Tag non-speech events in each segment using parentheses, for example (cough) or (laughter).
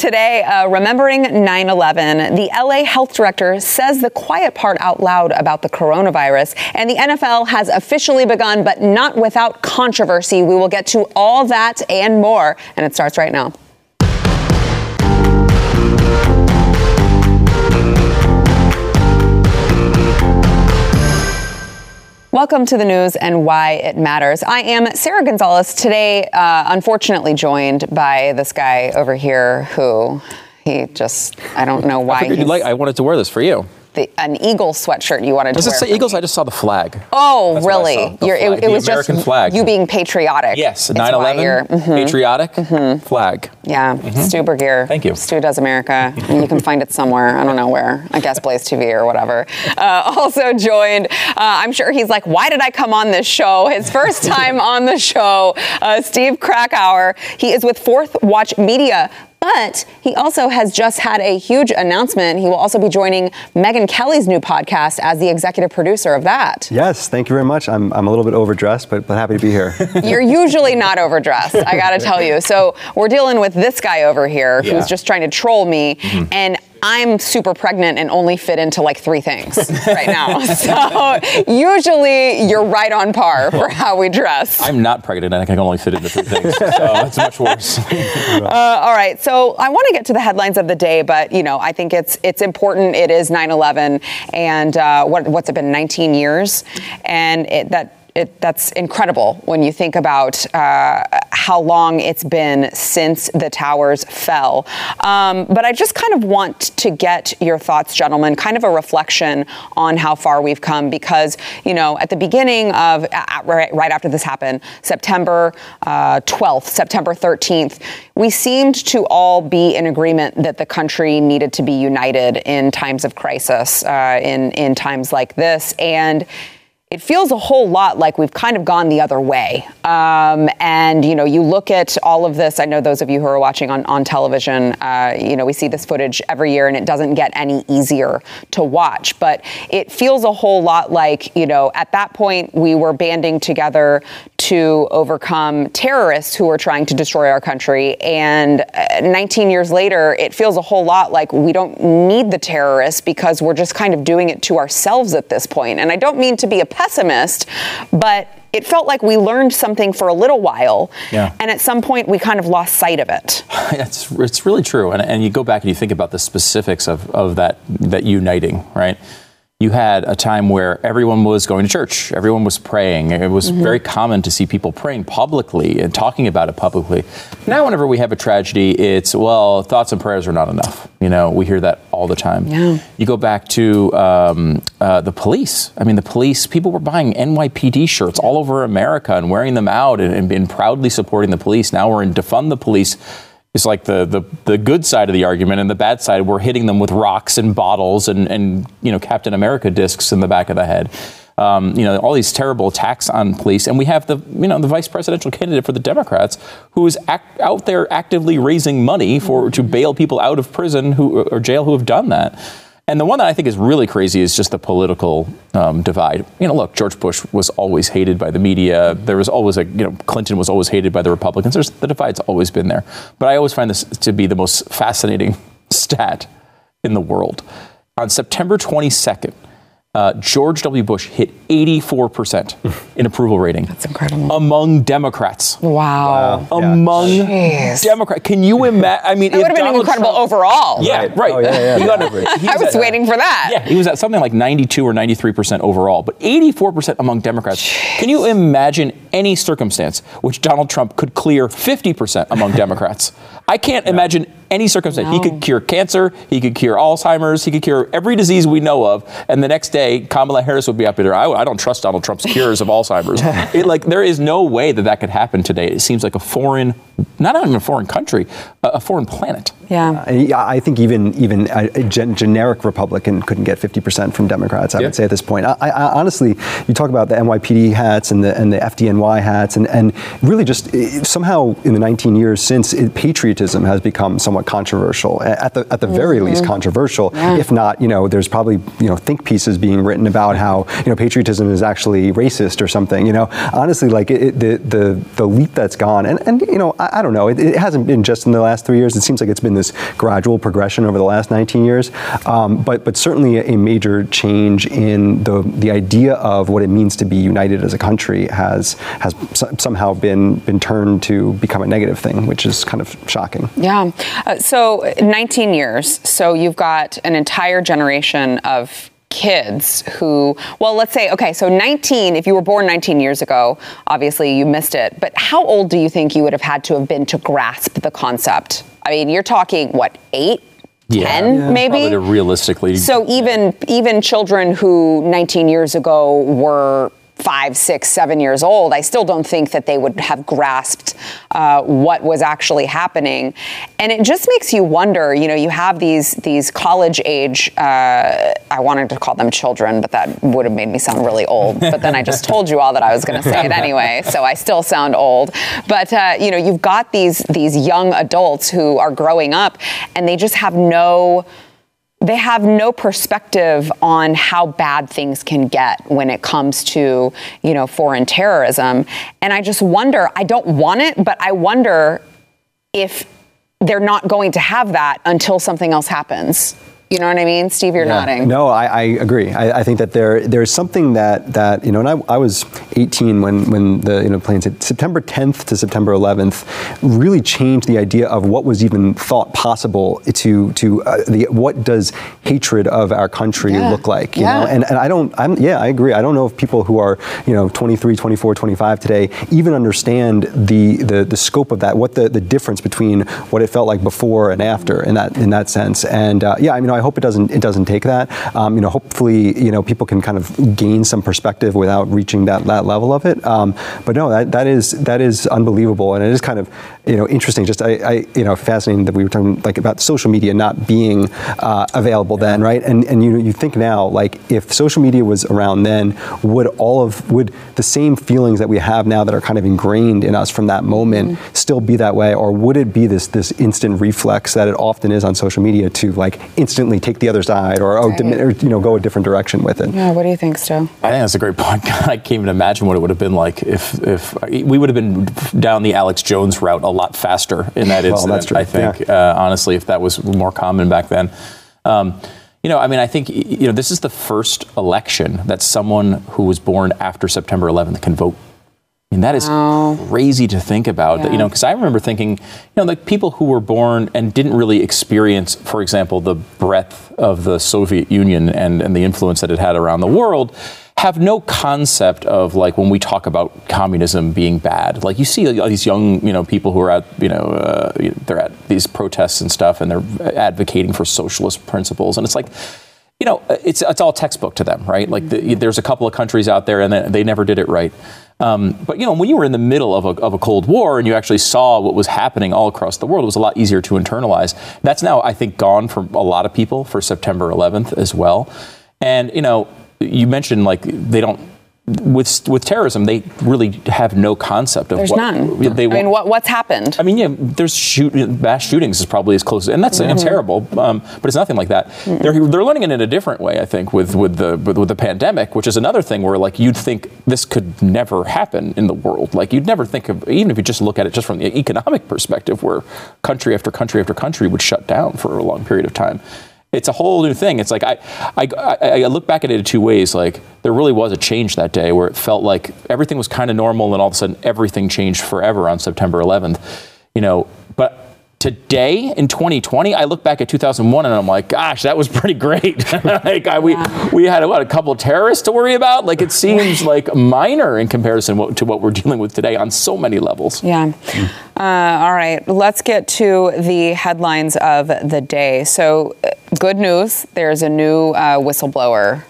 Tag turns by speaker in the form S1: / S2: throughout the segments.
S1: Today, uh, remembering 9 11, the LA health director says the quiet part out loud about the coronavirus, and the NFL has officially begun, but not without controversy. We will get to all that and more, and it starts right now. Welcome to the news and why it matters. I am Sarah Gonzalez. today, uh, unfortunately joined by this guy over here who he just, I don't know why.
S2: I, like, I wanted to wear this for you.
S1: The, an Eagle sweatshirt you wanted
S2: Does
S1: to wear.
S2: Does
S1: it say
S2: Eagles?
S1: me.
S2: I just saw the flag.
S1: Oh,
S2: That's
S1: really?
S2: the
S1: You're-
S2: flag,
S1: it,
S2: the
S1: it was
S2: American
S1: just
S2: flag.
S1: you being patriotic.
S2: Yes,
S1: It's
S2: 9
S1: why you're-
S2: 11,
S1: mhm.
S2: patriotic flag.
S1: Yeah, Stu Burguiere.
S2: Thank you.
S1: Stu Does America. and you can find it somewhere. I don't know where. I guess Blaze TV or whatever. Uh, also joined, uh, I'm sure he's like, why did I come on this show? His first time on the show, uh, Steve Krakauer. He is with Fourth Watch Media. But he also has just had a huge announcement. He will also be joining Megyn Kelly's new podcast as the executive producer of that.
S3: Yes, thank you very much. I'm, I'm a little bit overdressed, but, but happy to be here. (laughs)
S1: You're usually not overdressed, I gotta tell you. So we're dealing with this guy over here
S2: Yeah.
S1: who's just trying to troll me, mm-hmm. and I'm super pregnant and only fit into like three things (laughs) right now. So usually you're right on par for how we dress.
S2: I'm not pregnant and I can only fit into three things, so it's much worse. (laughs)
S1: Uh, all right, so I want to get to the headlines of the day, but you know, I think it's it's important. It is 9/11, and uh, what what's it been 19 years, and it, that. It, that's incredible when you think about uh, how long it's been since the towers fell. Um, but I just kind of want to get your thoughts, gentlemen, kind of a reflection on how far we've come because, you know, at the beginning of, uh, right, right after this happened, September uh, 12th, September 13th, we seemed to all be in agreement that the country needed to be united in times of crisis, uh, in, in times like this. And it feels a whole lot like we've kind of gone the other way. Um, and, you know, you look at all of this. I know those of you who are watching on, on television, uh, you know, we see this footage every year and it doesn't get any easier to watch. But it feels a whole lot like, you know, at that point we were banding together to overcome terrorists who are trying to destroy our country. And uh, 19 years later, it feels a whole lot like we don't need the terrorists because we're just kind of doing it to ourselves at this point. And I don't mean to be a pessimist, but it felt like we learned something for a little while.
S2: Yeah.
S1: And at some point, we kind of lost sight of it. (laughs)
S2: it's, it's really true. And, and you go back and you think about the specifics of, of that, that uniting, right? You had a time where everyone was going to church, everyone was praying. It was very common to see people praying publicly and talking about it publicly. Now, whenever we have a tragedy, it's, well, thoughts and prayers are not enough. You know, we hear that all the time.
S1: Yeah.
S2: You go back to um, uh, the police. I mean, the police, people were buying NYPD shirts all over America and wearing them out and, and, and proudly supporting the police. Now we're in defund the police. It's like the, the, the good side of the argument, and the bad side, we're hitting them with rocks and bottles and, and you know Captain America discs in the back of the head. Um, you know all these terrible attacks on police, and we have the you know the vice presidential candidate for the Democrats who is act, out there actively raising money for to bail people out of prison who or jail who have done that. And the one that I think is really crazy is just the political um, divide. You know, look, George Bush was always hated by the media. There was always a, you know, Clinton was always hated by the Republicans. There's, the divide's always been there. But I always find this to be the most fascinating (laughs) stat in the world. On September 22nd, uh, George W. Bush hit 84% (laughs) in approval rating. That's
S1: incredible.
S2: Among Democrats.
S1: Wow.
S2: Among
S1: Jeez.
S2: Democrats. Can you imagine? (laughs) I mean,
S1: It would have been
S2: Donald
S1: incredible
S2: Trump-
S1: overall.
S2: Yeah,
S3: Right.
S2: right.
S3: Oh, yeah, yeah,
S2: He got a-
S3: yeah.
S1: I was
S2: at-
S1: waiting for that.
S2: Yeah, he was at something like 92 or 93 percent overall, but 84 percent among Democrats. Can you imagine any circumstance which Donald Trump could clear 50 percent among Democrats? I can't imagine any circumstance. He could cure cancer, he could cure Alzheimer's, he could cure every disease we know of, and the next day Kamala Harris would be up there. I, I don't trust Donald Trump's cures of Alzheimer's. (laughs) It, like there is no way that that could happen today. It seems like a foreign, not even a foreign country, a, a foreign planet.
S1: Yeah.
S3: I, I think even even a, a gen- generic Republican couldn't get 50% from Democrats. I
S2: Yeah.
S3: would say at this point. I, I, honestly, you talk about the NYPD hats and the and the FDNY hats, and and really just eh, somehow in the 19 years since, it, patriotism has become somewhat controversial. At the at the very least, controversial. If not, you know, there's probably you know think pieces being written about how you know patriotism is actually racist or something. You know, honestly, like it, it, the the the leap that's gone, and and you know, I, I don't know. It, it hasn't been just in the last three years. It seems like it's been this gradual progression over the last 19 years. Um, but but certainly a major change in the the idea of what it means to be united as a country has has somehow been been turned to become a negative thing, which is kind of shocking.
S1: Yeah. Uh, so 19 years. So you've got an entire generation of kids who, well, let's say, okay, so 19, if you were born 19 years ago, obviously you missed it, but how old do you think you would have had to have been to grasp the concept? I mean, you're talking, what, eight?
S2: Yeah,
S1: 10 yeah. maybe
S2: realistically
S1: so even even children who 19 years ago were five, six, seven years old, I still don't think that they would have grasped uh, what was actually happening. And it just makes you wonder. You know, you have these these college age. Uh, I wanted to call them children, but that would have made me sound really old. (laughs) But then I just told you all that I was going to say it anyway, so I still sound old. But uh, you know, you've got these these young adults who are growing up, and they just have no they have no perspective on how bad things can get when it comes to, you know, foreign terrorism. And I just wonder, I don't want it, but I wonder if they're not going to have that until something else happens. You know what I mean, Steve? You're yeah. nodding.
S3: No, I, I agree. I, I, think that there there's something that that you know, and I, I was 18 when when the you know planes hit. September 10th to September 11th really changed the idea of what was even thought possible to to uh, the what does hatred of our country yeah. look like? You yeah. know, and and I don't. I'm yeah, I agree. I don't know if people who are you know 23, 24, 25 today even understand the the the scope of that. What the the difference between what it felt like before and after in that in that sense. And uh, yeah, I mean. I hope it doesn't it doesn't take that. Um, you know, hopefully, you know, people can kind of gain some perspective without reaching that, that level of it. Um, but no, that, that is that is unbelievable, and it is kind of you know interesting. Just I, I you know fascinating that we were talking like about social media not being uh, available then, right? And and you you think now like if social media was around then, would all of would the same feelings that we have now that are kind of ingrained in us from that moment mm-hmm. still be that way, or would it be this this instant reflex that it often is on social media to like instantly take the other side or, oh, right. or, you know, go a different direction with it.
S1: Yeah, what do you think, Stu? I
S2: think that's a great point. (laughs) I can't even imagine what it would have been like if, if we would have been down the Alex Jones route a lot faster in that incident. (laughs) well, that's true. I think, yeah. uh, honestly, if that was more common back then. Um, you know, I mean, I think you know this is the first election that someone who was born after September 11th can vote I mean, that is wow. crazy to think about. Yeah. That, you know, because I remember thinking, you know, like people who were born and didn't really experience, for example, the breadth of the Soviet Union and, and the influence that it had around the world have no concept of like when we talk about communism being bad. Like you see these young, you know, people who are at, you know, uh, they're at these protests and stuff, and they're advocating for socialist principles, and it's like you know, it's it's all textbook to them, right? Like the, there's a couple of countries out there and they, they never did it right. Um, but you know, when you were in the middle of a, of a Cold War and you actually saw what was happening all across the world, it was a lot easier to internalize. That's now, I think, gone for a lot of people for September 11th as well. And you know, you mentioned like they don't with with terrorism, they really have no concept of
S1: there's
S2: what
S1: none. They, I mean, what, what's happened?
S2: I mean, yeah, there's shoot, mass shootings is probably as close, and that's mm-hmm. terrible. Um, but it's nothing like that. Mm-hmm. They're they're learning it in a different way, I think, with with the with, with, the pandemic, which is another thing where like you'd think this could never happen in the world. Like you'd never think of even if you just look at it just from the economic perspective, where country after country after country would shut down for a long period of time it's a whole new thing. It's like I, I, I, look back at it in two ways. Like there really was a change that day where it felt like everything was kind of normal, and all of a sudden everything changed forever on September 11th. You know, but today in 2020, I look back at 2001 and I'm like, gosh, that was pretty great. (laughs) like I, we we had what, a couple of terrorists to worry about. Like it seems like minor in comparison to what we're dealing with today on so many levels.
S1: Yeah. Uh, all right, let's get to the headlines of the day. So, uh, good news: there's a new uh, whistleblower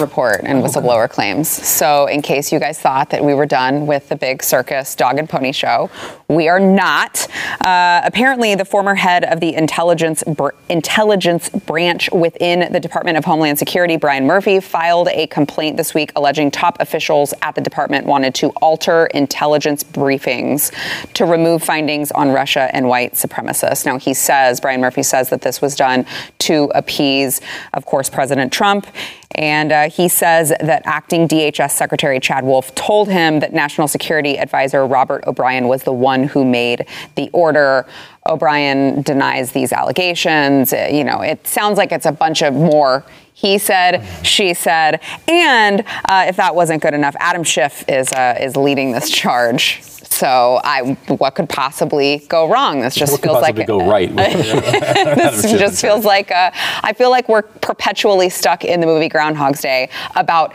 S1: report and whistleblower claims. So, in case you guys thought that we were done with the big circus dog and pony show, we are not. Uh, apparently, the former head of the intelligence br- intelligence branch within the Department of Homeland Security, Brian Murphy, filed a complaint this week alleging top officials at the department wanted to alter intelligence briefings to remove findings on Russia and white supremacists. Now, he says Brian Murphy says that this was done to appease, of course, President Trump. And uh, he says that acting DHS Secretary Chad Wolf told him that National Security Advisor Robert O'Brien was the one who made the order. O'Brien denies these allegations. Uh, You know, it sounds like it's a bunch of more. He said, she said, and uh, if that wasn't good enough, Adam Schiff is uh, is leading this charge. So, I what could possibly go wrong? This just
S2: What could
S1: feels like
S2: go right? (laughs)
S1: this just feels like uh, I feel like we're perpetually stuck in the movie Groundhog's Day about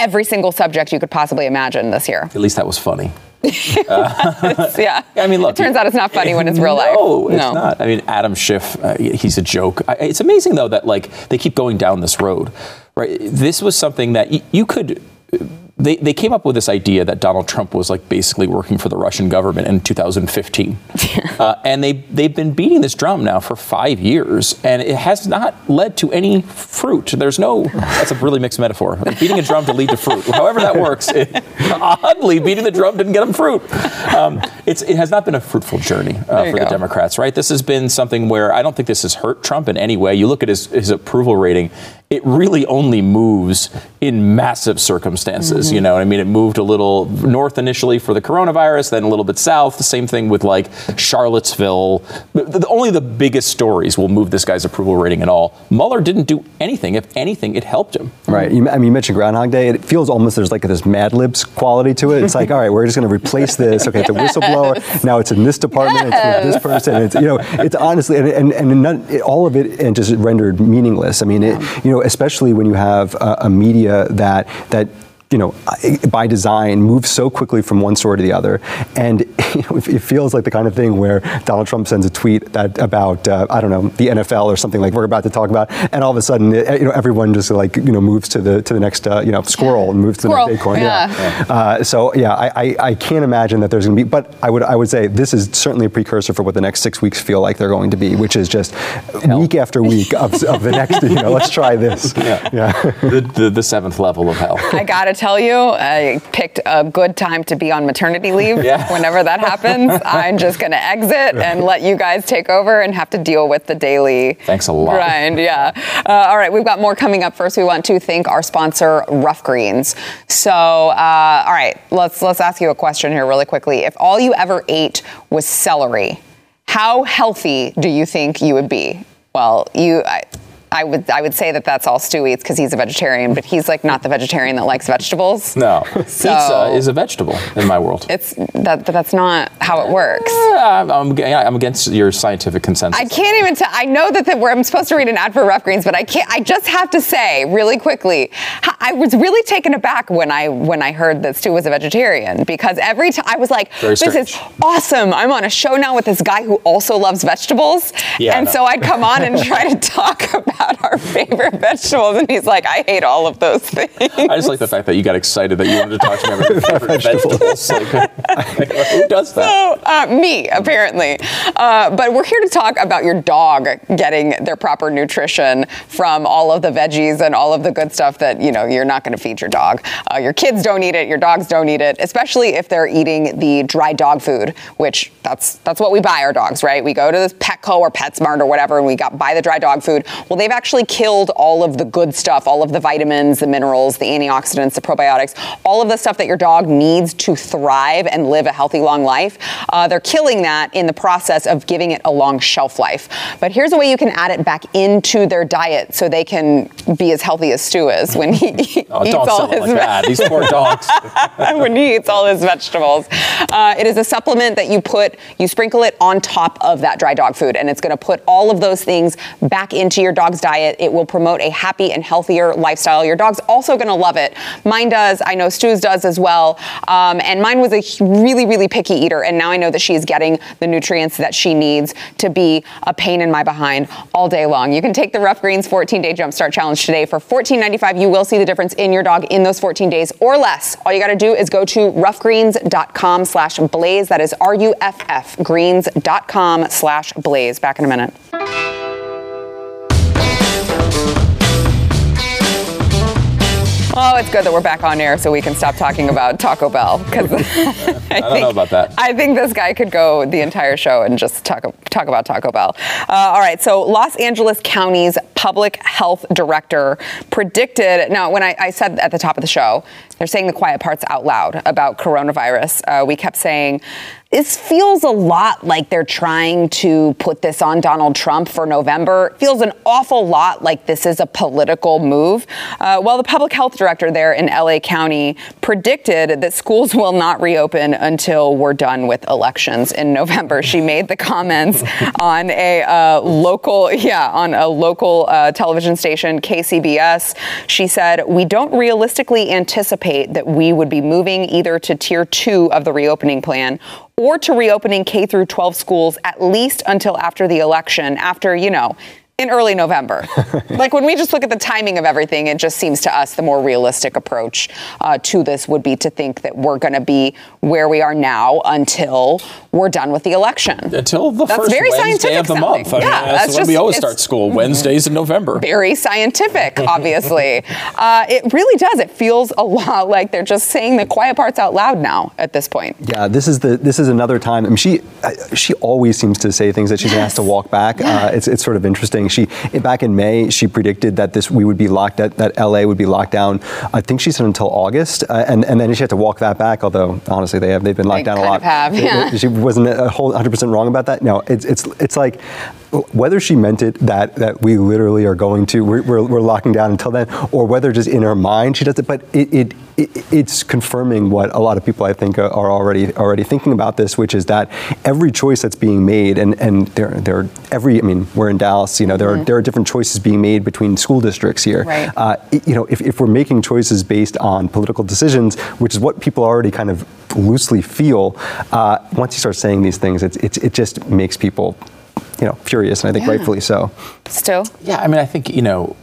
S1: every single subject you could possibly imagine this year.
S2: At least that was funny.
S1: It's- yeah.
S2: I mean, look.
S1: It turns out it's not funny when it's real life.
S2: No, it's not. I mean, Adam Schiff, uh, he's a joke. I, it's amazing though that like they keep going down this road, right? This was something that y- you could. They, they came up with this idea that Donald Trump was like basically working for the Russian government in 2015, uh, and they they've been beating this drum now for five years, and it has not led to any fruit. There's no. That's a really mixed metaphor. beating a drum to lead to fruit. However that works, it, oddly, beating the drum didn't get them fruit. Um, it's it has not been a fruitful journey uh, for the. Democrats, right? This has been something where I don't think this has hurt Trump in any way. You look at his, his approval rating, it really only moves in massive circumstances. Mm-hmm. You know what I mean? It moved a little north initially for the coronavirus, then a little bit south. The same thing with like Charlottesville. Only the biggest stories will move this guy's approval rating at all. Mueller didn't do anything. If anything, it helped him.
S3: Right. You, I mean, you mentioned Groundhog Day. It feels almost there's like this Mad Libs quality to it. It's like, all right, we're just going to replace this. Okay, it's a whistleblower. Now it's in this department. It's with this person. It's you know, it's honestly, and and, and none, it, all of it and just rendered meaningless. I mean, it, you know, especially when you have a, a media that that. You know, by design, moves so quickly from one story to the other, and (laughs) you know, it feels like the kind of thing where Donald Trump sends a tweet that about uh, I don't know the NFL or something like we're about to talk about, and all of a sudden, uh, you know, everyone just like you know moves to the to the next uh, you know squirrel and moves to
S1: Squirrel,
S3: the next acorn.
S1: yeah.
S3: Uh, so yeah, I, I, I can't imagine that there's going to be, but I would I would say this is certainly a precursor for what the next six weeks feel like they're going to be, which is just week after week of, of the next. You know, let's try this. (laughs)
S2: Yeah.
S3: yeah.
S2: The, the, the seventh level of hell.
S1: I gotta tell you, I picked a good time to be on maternity leave.
S2: Yeah. (laughs)
S1: Whenever that happens, I'm just gonna exit and let you guys take over and have to deal with the daily
S2: Thanks a lot.
S1: grind. Yeah. Uh, all right, we've got more coming up. First, we want to thank our sponsor, Ruff Greens. So, uh, all right, let's let's ask you a question here really quickly. If all you ever ate was celery, how healthy do you think you would be? Well, you. I, I would I would say that that's all Stu eats because he's a vegetarian, but he's like not the vegetarian that likes vegetables.
S2: No, (laughs)
S1: So-
S2: pizza is a vegetable in my world.
S1: It's that that's not how it works.
S2: I'm, I'm, I'm against your scientific consensus.
S1: I can't even tell. I know that the, where I'm supposed to read an ad for Ruff Greens, but I can't. I just have to say really quickly, I was really taken aback when I when I heard that Stu was a vegetarian because every time I was like, "This is awesome! I'm on a show now with this guy who also loves vegetables."
S2: Yeah,
S1: and
S2: I
S1: so. I'd come on and try to (laughs) talk about our favorite (laughs) vegetables, and he's like, "I hate all of those things."
S2: I just like the fact that you got excited that you wanted to talk to me about your (laughs) favorite vegetables. Like, like, (laughs) who does that?
S1: So, uh, me, apparently. Uh, but we're here to talk about your dog getting their proper nutrition from all of the veggies and all of the good stuff that, you know, you're not going to feed your dog. Uh, your kids don't eat it, your dogs don't eat it, especially if they're eating the dry dog food, which that's that's what we buy our dogs, right? We go to this Petco or PetSmart or whatever and we got buy the dry dog food. Well, they've actually killed all of the good stuff, all of the vitamins, the minerals, the antioxidants, the probiotics, all of the stuff that your dog needs to thrive and live a healthy, long life. Uh, they're killing that in the process of giving it a long shelf life. But here's a way you can add it back into their diet so they can be as healthy as Stu is when he (laughs)
S2: Oh,
S1: eats all his
S2: like. These poor dogs. (laughs)
S1: when he eats all his vegetables. Uh, it is a supplement that you put, you sprinkle it on top of that dry dog food, and it's going to put all of those things back into your dog's diet. It will promote a happy and healthier lifestyle. Your dog's also going to love it. Mine does. I know Stu's does as well. Um, and mine was a really, really picky eater, and now I know that she is getting the nutrients that she needs to be a pain in my behind all day long. You can take the Ruff Greens 14-day Jumpstart Challenge today for $14.95. You will see the difference in your dog in those 14 days or less. All you got to do is go to ruffgreens.com slash blaze. That is R-U-F-F greens.com slash blaze. Back in a minute. Oh, it's good that we're back on air so we can stop talking about Taco Bell because (laughs) I,
S2: don't know about that.
S1: I think this guy could go the entire show and just talk talk about Taco Bell. Uh, all right, so Los Angeles County's public health director predicted. Now, when I, I said at the top of the show, they're saying the quiet parts out loud about coronavirus. Uh, we kept saying this feels a lot like they're trying to put this on Donald Trump for November. It feels an awful lot like this is a political move. Uh, well, the public health director there in LA County predicted that schools will not reopen until we're done with elections in November. She made the comments (laughs) on a uh, local, yeah, on a local uh, television station, KCBS. She said, "We don't realistically anticipate that we would be moving either to tier two of the reopening plan." Or to reopening K through 12 schools at least until after the election, after, you know, in early November. (laughs) like when we just look at the timing of everything, it just seems to us the more realistic approach uh, to this would be to think that we're going to be where we are now until we're done with the election.
S2: Until the
S1: That's
S2: first
S1: very
S2: Wednesday of the
S1: sounding.
S2: month. I mean,
S1: Yeah,
S2: that's,
S1: that's
S2: when
S1: just-
S2: we always start school, Wednesdays in November.
S1: Very scientific, (laughs) obviously. uh, it really does. It feels a lot (laughs) like they're just saying the quiet parts out loud now at this point.
S3: Yeah, this is the this is another time. I mean, she she always seems to say things that she's asked to have to walk back. Uh, it's it's sort of interesting. She back in May she predicted that this we would be locked that, that LA would be locked down. I think she said until August, uh, and and then she had to walk that back. Although honestly, they have they've been locked
S1: They
S3: down a lot.
S1: have, yeah.
S3: She wasn't a whole 100 percent wrong about that. No, it's it's it's like whether she meant it that that we literally are going to we're, we're, we're locking down until then, or whether just in her mind she does it. But it, it it's confirming what a lot of people I think are are already already thinking about this, which is that every choice that's being made, and and there there every I mean we're in Dallas, you know there are there are different choices being made between school districts here.
S1: Right.
S3: Uh, you know if, if we're making choices based on political decisions, which is what people already kind of loosely feel, uh, once you start saying these things, it's, it's it just makes people you know furious, and I think
S1: Yeah.
S3: rightfully so.
S1: Still?
S2: Yeah, I mean, I think, you know,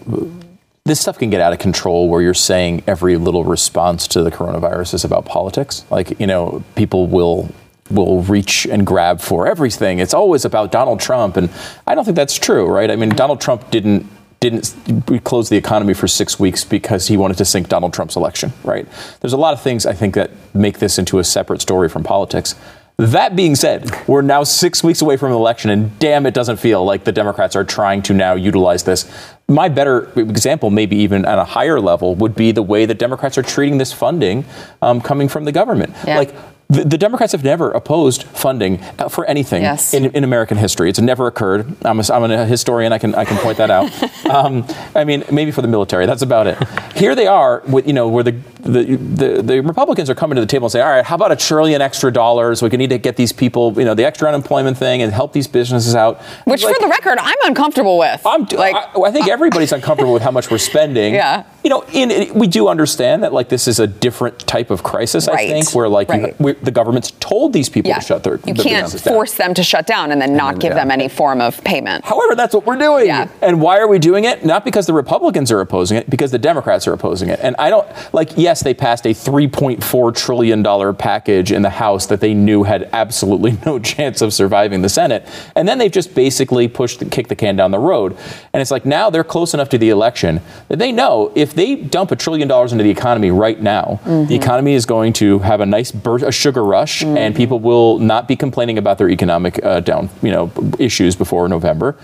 S2: this stuff can get out of control where you're saying every little response to the coronavirus is about politics. Like, you know, people will will reach and grab for everything. It's always about Donald Trump and I don't think that's true, right? I mean, Donald Trump didn't didn't close the economy for 6 weeks because he wanted to sink Donald Trump's election, right? There's a lot of things I think that make this into a separate story from politics. That being said, we're now six weeks away from an election, and damn, it doesn't feel like the Democrats are trying to now utilize this. My better example, maybe even at a higher level, would be the way that Democrats are treating this funding um, coming from the government.
S1: Yeah.
S2: Like, the, the Democrats have never opposed funding for anything
S1: Yes.
S2: in, in American history. It's never occurred. I'm a, I'm a historian. I can I can point that out. (laughs) um, I mean, maybe for the military. That's about it. Here they are, with you know, where the the, the the Republicans are coming to the table and say, all right, how about a trillion extra dollars? We can need to get these people, you know, the extra unemployment thing and help these businesses out.
S1: Which,
S2: Like,
S1: for the record, I'm uncomfortable with.
S2: I'm,
S1: like,
S2: I, I think everybody's (laughs) uncomfortable with how much we're spending.
S1: Yeah.
S2: You know, in, in- we do understand that like this is a different type of crisis. I think where like you- we, the government's told these people
S1: yeah,
S2: to shut their.
S1: you
S2: their
S1: can't
S2: businesses down.
S1: force them to shut down and then not
S3: then,
S1: give
S3: yeah.
S1: them any form of payment.
S2: However, that's what we're doing.
S1: Yeah.
S2: And why are we doing it? Not because the Republicans are opposing it, because the Democrats are opposing it. And I don't like. Yes, they passed a 3.4 trillion dollar package in the House that they knew had absolutely (laughs) no chance of surviving the Senate, and then they've just basically pushed, kicked the can down the road. And it's like now they're close enough to the election that they know if they dump a trillion dollars into the economy right now, the mm-hmm. economy is going to have a nice burst, a sugar rush, and people will not be complaining about their economic uh, down, you know, issues before November.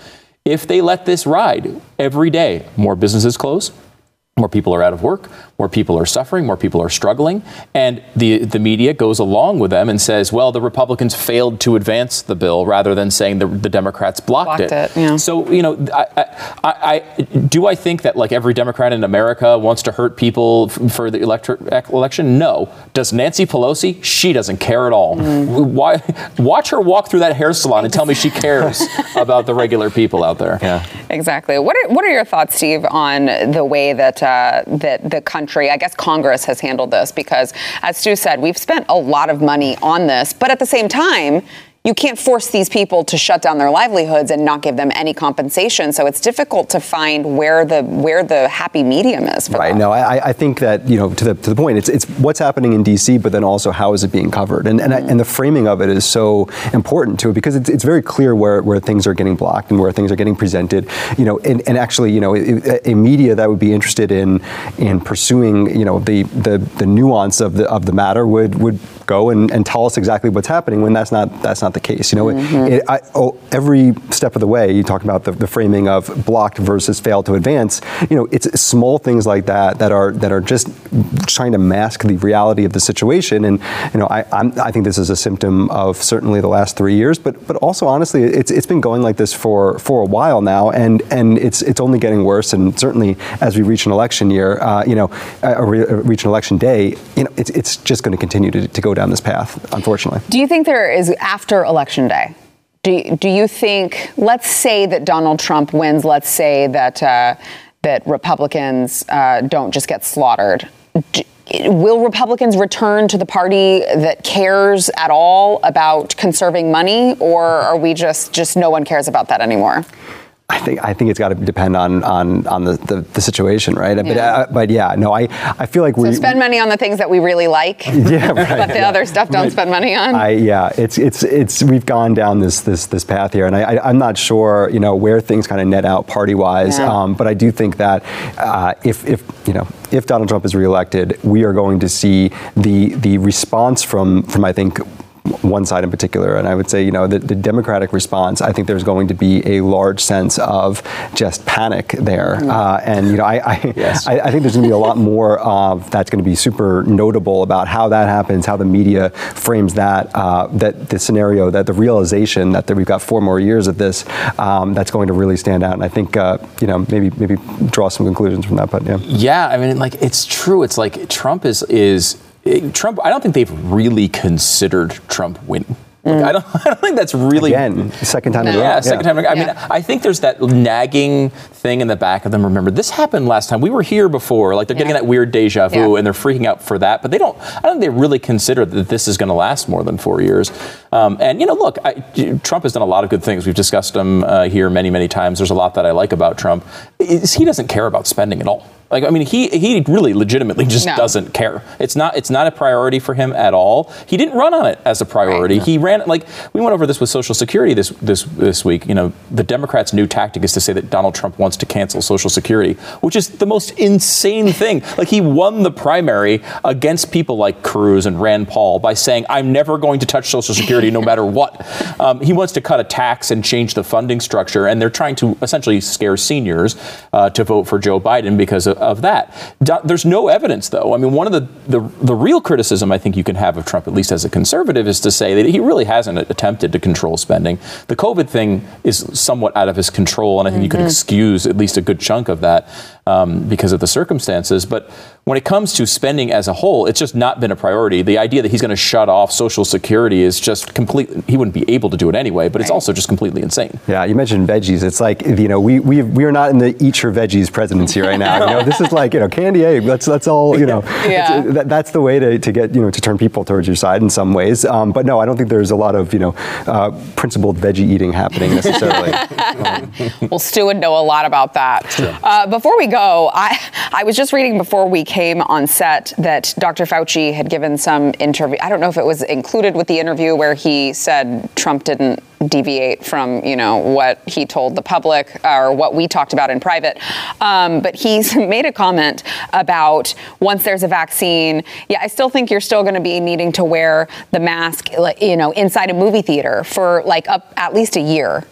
S2: If they let this ride every day, more businesses close, more people are out of work, more people are suffering, more people are struggling, and the the media goes along with them and says, "Well, the Republicans failed to advance the bill," rather than saying the, the Democrats blocked,
S1: Blocked it, yeah.
S2: So you know, I, I, I, I do I think that like every Democrat in America wants to hurt people f- for the electri- ec- election? No. Does Nancy Pelosi? She doesn't care at all.
S1: Mm.
S2: Why? Watch her walk through that hair salon and tell me she cares about the regular people out there.
S3: Yeah.
S1: Exactly. What are what are your thoughts, Steve, on the way that uh, Uh, that the country, I guess Congress, has handled this? Because as Stu said, we've spent a lot of money on this, but at the same time. You can't force these people to shut down their livelihoods and not give them any compensation. So it's difficult to find where the where the happy medium is. For
S3: Right.
S1: that.
S3: No, I, I think that you know to the to the point, it's it's what's happening in D.C., but then also how is it being covered, and and, I, mm-hmm. and the framing of it is so important to it because it's, it's very clear where, where things are getting blocked and where things are getting presented. You know, and, and actually, you know, a, a media that would be interested in in pursuing you know the the, the nuance of the of the matter would would go and, and tell us exactly what's happening when that's not that's not the case. You know, mm-hmm. it, I, oh, every step of the way, you talk about the, the framing of blocked versus failed to advance. You know, it's small things like that that are that are just trying to mask the reality of the situation. And you know, I I'm, i think this is a symptom of certainly the last three years, but but also honestly, it's it's been going like this for for a while now, and and it's it's only getting worse. And certainly as we reach an election year, uh, you know, uh, reach an election day, you know, it's it's just going to continue to, to go down this path, unfortunately.
S1: Do you think there is after election day? Do, do you think, let's say that Donald Trump wins, let's say that, uh, that Republicans uh, don't just get slaughtered. Do, will Republicans return to the party that cares at all about conserving money, or are we just, just no one cares about that anymore?
S3: I think I think it's got to depend on on on the, the, the situation, right? Yeah. But uh, but yeah, no, I I feel like we
S1: so spend money on the things that we really like. (laughs)
S3: Yeah, (laughs) right,
S1: but the
S3: yeah.
S1: other stuff don't right. spend money on.
S3: I, yeah, it's it's it's we've gone down this this this path here, and I, I am not sure you know where things kind of net out party wise. Yeah. Um, but I do think that uh, if if you know if Donald Trump is reelected, we are going to see the the response from from I think one side in particular. And I would say, you know, the, the, Democratic response, I think there's going to be a large sense of just panic there. Mm. Uh, and, you know, I, I, yes. I, I, think there's going to be a lot more of that's going to be super notable about how that happens, how the media frames that, uh, that the scenario, that the realization that, that we've got four more years of this, um, that's going to really stand out. And I think, uh, you know, maybe maybe draw some conclusions from that. But yeah.
S2: Yeah, I mean, like, it's true. It's like Trump is is Trump, I don't think they've really considered Trump winning. Like, I, don't, (laughs) I don't think that's really
S3: again second time. No.
S2: Yeah, yeah, second time. I mean, I think there's that nagging thing in the back of them. Remember, this happened last time. We were here before. Like they're yeah. getting that weird deja vu, yeah. and they're freaking out for that. But they don't. I don't think they really consider that this is going to last more than four years. Um, and you know, look, I, Trump has done a lot of good things. We've discussed him uh, here many, many times. There's a lot that I like about Trump. It's, he doesn't care about spending at all. Like I mean, he he really legitimately just no. doesn't care. It's not it's not a priority for him at all. He didn't run on it as a priority. Right. He ran like we went over this with Social Security this this this week. You know, the Democrats' new tactic is to say that Donald Trump wants to cancel Social Security, which is the most insane thing. Like he won the primary against people like Cruz and Rand Paul by saying, "I'm never going to touch Social Security no matter what." (laughs) Um, he wants to cut a tax and change the funding structure, and they're trying to essentially scare seniors uh, to vote for Joe Biden because of of that. There's no evidence, though. I mean, one of the, the, the real criticism I think you can have of Trump, at least as a conservative, is to say that he really hasn't attempted to control spending. The COVID thing is somewhat out of his control, and I think mm-hmm. you could excuse at least a good chunk of that um, because of the circumstances. But when it comes to spending as a whole, it's just not been a priority. The idea that he's going to shut off Social Security is just completely, he wouldn't be able to do it anyway, but it's also just completely insane.
S3: Yeah, you mentioned veggies. It's like, you know, we, we, we are not in the eat your veggies presidency right now. (laughs) You know, this is like, you know, candy aid. Let's, let's all, you know, yeah. that, that's the way to, to get, you know, to turn people towards your side in some ways. Um, but no, I don't think there's a lot of, you know, uh, principled veggie eating happening necessarily. (laughs)
S1: um. Well, Stu would know a lot about that. Uh, before we go, I, I was just reading before we came on set that Dr. Fauci had given some interview. I don't know if it was included with the interview where he said Trump didn't deviate from you know what he told the public or what we talked about in private. Um, but he's (laughs) made a comment about once there's a vaccine. Yeah, I still think you're still going to be needing to wear the mask, you know, inside a movie theater for like up at least a year.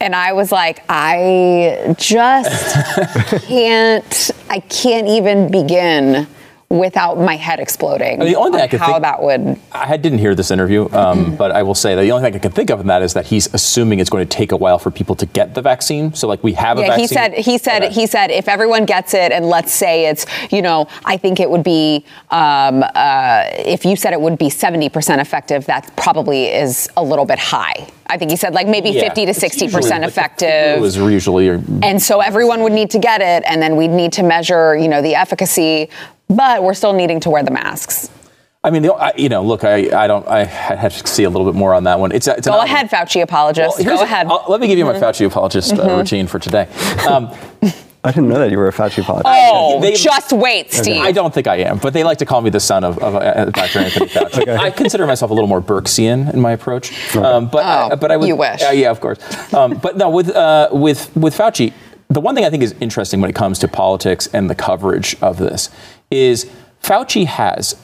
S1: And I was like, I just (laughs) can't, I can't even begin without my head exploding.
S2: the only thing I could
S1: how
S2: think,
S1: that would.
S2: I didn't hear this interview, um, mm-hmm. but I will say that the only thing I can think of in that is that he's assuming it's going to take a while for people to get the vaccine. So like we have
S1: yeah,
S2: a vaccine.
S1: he said he said okay. he said if everyone gets it, and let's say it's you know I think it would be um, uh, if you said it would be seventy percent effective, that probably is a little bit high. I think he said like maybe yeah, 50 to 60 percent effective.
S2: It was usually,
S1: and so everyone would need to get it, and then we'd need to measure, you know, the efficacy but we're still needing to wear the masks.
S2: I mean, I, you know, look, I, I don't, I have to see a little bit more on that one. It's, it's
S1: go ahead, Fauci apologist. Well, go ahead.
S2: I'll, let me give you my mm-hmm. Fauci apologist uh, mm-hmm. routine for today. Um, (laughs)
S3: I didn't know that you were a Fauci apologist.
S1: Oh, they, just wait, Steve.
S2: I don't think I am, but they like to call me the son of, of uh, Dr. Anthony (laughs) Fauci. okay. I consider myself a little more Birxian in my approach. Okay. Um, but,
S1: oh, but I would, you wish.
S2: Uh, yeah, of course. Um, but no, with, uh, with, with Fauci, the one thing I think is interesting when it comes to politics and the coverage of this is Fauci has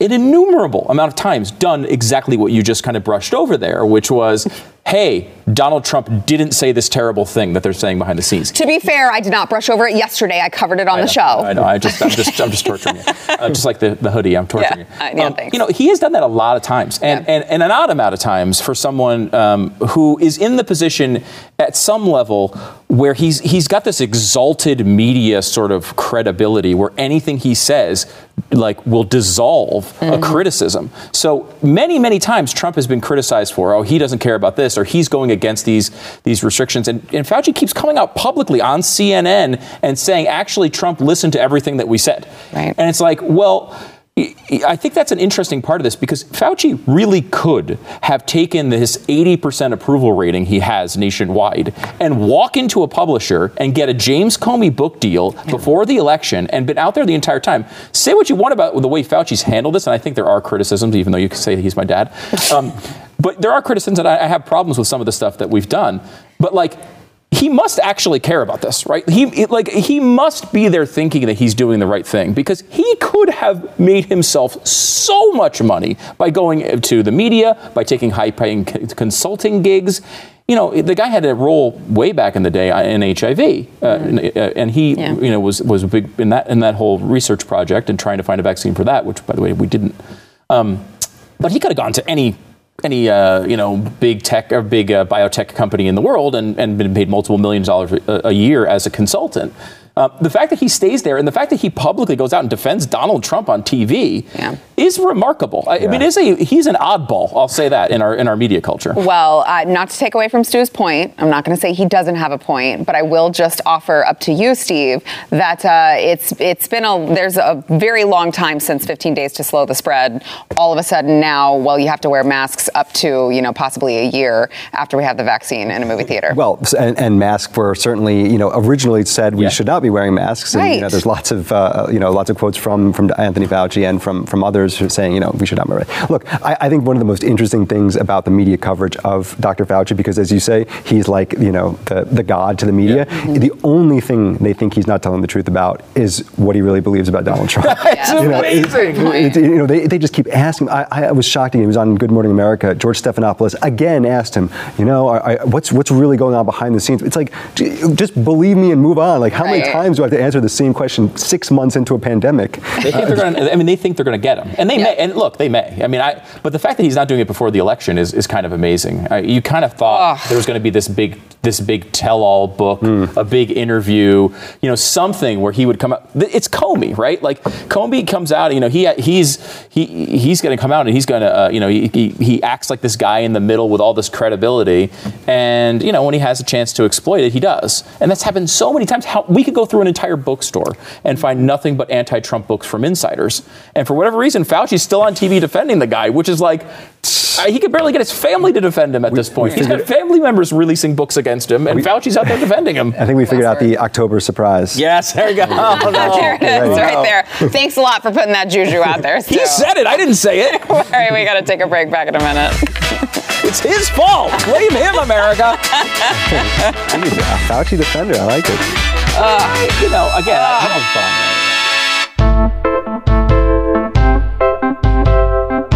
S2: an innumerable amount of times done exactly what you just kind of brushed over there, which was, hey, Donald Trump didn't say this terrible thing that they're saying behind the scenes.
S1: To be fair, I did not brush over it yesterday. I covered it on the show.
S2: I know. I just, I'm just, I'm just torturing you. (laughs) Uh, just like the, the hoodie, I'm torturing
S1: Yeah,
S2: you. Um,
S1: yeah, thanks.
S2: you know, he has done that a lot of times, and,
S1: Yeah.
S2: and, and an odd amount of times for someone um, who is in the position at some level where he's he's got this exalted media sort of credibility, where anything he says like will dissolve
S1: Mm-hmm.
S2: a criticism. So many, many times Trump has been criticized for, oh, he doesn't care about this, or he's going against these these restrictions. And, and Fauci keeps coming out publicly on CNN and saying, actually, Trump listened to everything that we said.
S1: Right.
S2: And it's like, well. I- think that's an interesting part of this because Fauci really could have taken this 80% approval rating he has nationwide and walk into a publisher and get a James Comey book deal before the election and been out there the entire time. Say what you want about the way Fauci's handled this, and I think there are criticisms, even though you can say he's my dad. Um, but there are criticisms, and I have problems with some of the stuff that we've done. But like, he must actually care about this, right? He it- like he must be there thinking that he's doing the right thing because he could have made himself so much money by going to the media, by taking high-paying c- consulting gigs. You know, the guy had a role way back in the day in HIV, uh, and, uh, and he,
S1: Yeah.
S2: you know, was was a big in that in that whole research project and trying to find a vaccine for that, which, by the way, we didn't. Um, but he could have gone to any any uh, you know big tech or big uh, biotech company in the world and, and been paid multiple millions of dollars a, a year as a consultant. Uh, the fact that he stays there and the fact that he publicly goes out and defends Donald Trump on TV
S1: Yeah.
S2: is remarkable. I, I mean, is a he's an oddball. I'll say that in our in our media culture.
S1: Well, uh, not to take away from Stu's point, I'm not going to say he doesn't have a point, but I will just offer up to you, Steve, that uh, it's it's been a there's a very long time since 15 days to slow the spread. All of a sudden now, well, you have to wear masks up to you know possibly a year after we have the vaccine in a movie theater.
S3: Well, and, and masks were certainly, you know, originally said we
S2: Yeah.
S3: should not be wearing masks. And, you know,
S1: Right.
S3: there's lots of, uh, you know, lots of quotes from, from Anthony Fauci and from, from others who are saying, you know, we should not wear it. Look, I, I think one of the most interesting things about the media coverage of Dr. Fauci, because as you say, he's like, you know, the, the god to the media. The only thing they think he's not telling the truth about is what he really believes about Donald Trump. (laughs)
S2: It's (laughs)
S3: You know,
S2: amazing.
S3: it- you know, they, they just keep asking. I, I was shocked. He was on Good Morning America. George Stephanopoulos again asked him, you know, are- what's what's really going on behind the scenes? It's like, just believe me and move on. Like, how many
S1: Right.
S3: Times do I have to answer the same question six months into a pandemic?
S2: They think they're going to. I mean, they think they're going to get him, and they
S1: Yeah.
S2: may. And look, they may. I mean, I. But the fact that he's not doing it before the election is, is kind of amazing. Uh, you kind of thought
S1: Ugh.
S2: there was going to be this big this big tell-all book, a big interview, you know, something where he would come out. It's Comey, right? Like Comey comes out. You know, he he's he he's going to come out and he's going to uh, you know he, he he acts like this guy in the middle with all this credibility, and you know when he has a chance to exploit it, he does. And that's happened so many times. How we could go through an entire bookstore and find nothing but anti-Trump books from insiders, and for whatever reason, Fauci's still on TV defending the guy, which is like. uh, He could barely get his family to defend him at this point. He's got family members releasing books against him, and Fauci's out there defending him. (laughs)
S3: I think we figured out the October surprise.
S2: Yes, there you go. Oh, (laughs) no.
S1: there it is, right there. Thanks a lot for putting that juju out there. Stu. (laughs)
S2: He said it. I didn't say it.
S1: All right, we got to take a break. Back in a minute.
S2: It's his fault. Blame him, America.
S3: He's a Fauci defender. I like it.
S2: Uh, you know, again, I-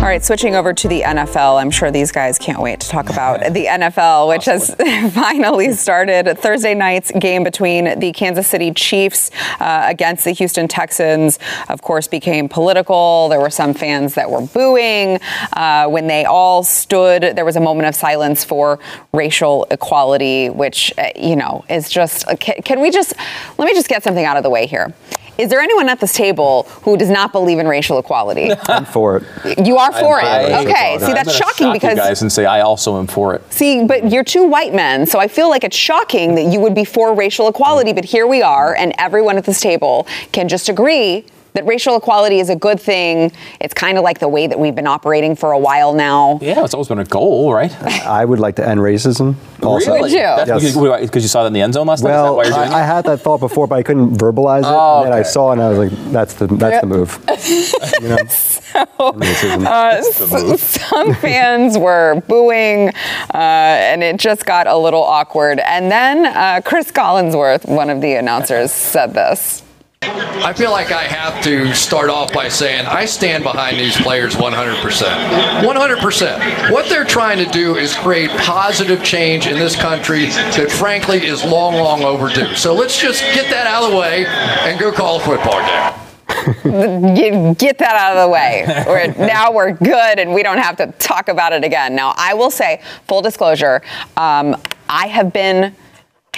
S1: All right, switching over to the NFL. I'm sure these guys can't wait to talk about the NFL, which has (laughs) finally started. Thursday night's game between the Kansas City Chiefs uh, against the Houston Texans, of course, became political. There were some fans that were booing. Uh, when they all stood, there was a moment of silence for racial equality, which, uh, you know, is just. Can, can we just. Let me just get something out of the way here. Is there anyone at this table who does not believe in racial equality? (laughs)
S3: I'm for it.
S1: You are for
S2: I-
S1: it. Okay. See,
S2: I'm
S1: that's shocking
S2: shock you
S1: because
S2: guys and say I also am for it.
S1: see, but you're two white men, so I feel like it's shocking that you would be for racial equality, but here we are, and everyone at this table can just agree that racial equality is a good thing. It's kind of like the way that we've been operating for a while now.
S2: Yeah, it's always been a goal, right? (laughs)
S3: I would like to end racism. Also.
S2: Really?
S1: Would you?
S2: That's
S3: Yes.
S2: because, because you saw that in the end zone last night.
S3: Well,
S2: why you're doing
S3: I, I had that thought before, but I couldn't verbalize it.
S2: Oh,
S3: and then I saw it and I was like, that's the that's the move. (laughs) you know? Racism.
S1: Uh, Some fans were booing, uh, and it just got a little awkward. And then uh, Cris Collinsworth, one of the announcers, said this.
S4: I feel like I have to start off by saying I stand behind these players 100%. 100%. What they're trying to do is create positive change in this country that, frankly, is long, long overdue. So let's just get that out of the way and go call a football game (laughs)
S1: get, that out of the way. We're, now we're good and we don't have to talk about it again. Now, I will say, full disclosure, um, I have been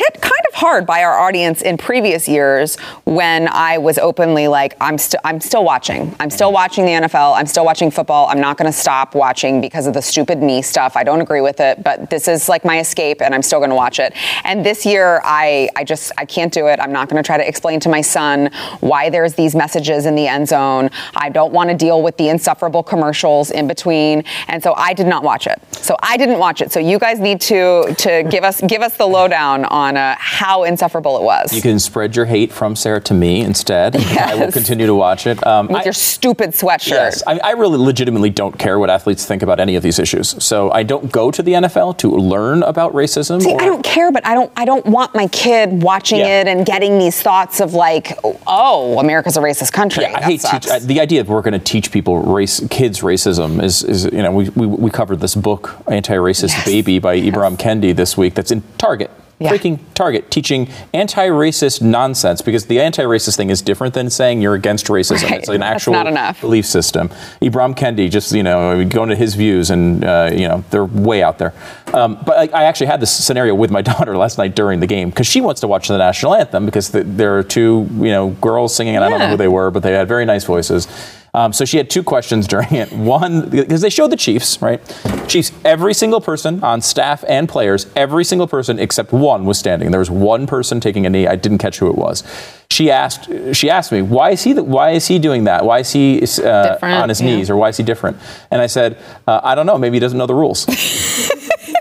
S1: hit kind of hard by our audience in previous years when I was openly like, I'm, st- I'm still watching. I'm still watching the NFL. I'm still watching football. I'm not going to stop watching because of the stupid knee stuff. I don't agree with it, but this is like my escape and I'm still going to watch it. And this year, I, I just, I can't do it. I'm not going to try to explain to my son why there's these messages in the end zone. I don't want to deal with the insufferable commercials in between. And so I did not watch it. So I didn't watch it. So you guys need to, to give us, give us the lowdown on on uh, how insufferable it was.
S2: You can spread your hate from Sarah to me instead. Yes. I will continue to watch it.
S1: Um, With I, your stupid sweatshirt. Yes,
S2: I, I, really legitimately don't care what athletes think about any of these issues. So I don't go to the NFL to learn about racism.
S1: See, or, I don't care, but I don't. I don't want my kid watching yeah. it and getting these thoughts of like, oh, America's a racist country.
S2: Yeah, I hate teach, I, the idea that we're going to teach people race kids racism is, is you know we, we, we covered this book anti-racist yes. baby by. Ibram Kendi this week that's in Target yeah. freaking Target teaching anti-racist nonsense because the anti-racist thing is different than saying you're against racism.
S1: Right.
S2: It's like an actual belief system. Ibram Kendi, just you know, go into his views, and uh, you know they're way out there. Um, but I, I, actually had this scenario with my (laughs) daughter last night during the game because she wants to watch the national anthem because the, there are two you know girls singing, and yeah. I don't know who they were, but they had very nice voices. Um, so she had two questions during it. (laughs) One, because they showed the Chiefs, right? Chiefs, every single person on staff and players, every single person except one was standing. There was one person taking a knee. I didn't catch who it was. She asked. She asked me, "Why is he? Why is he doing that? Why is he uh, on his yeah. knees, or why is he different?" And I said, uh, "I don't know. Maybe he doesn't know the rules." (laughs)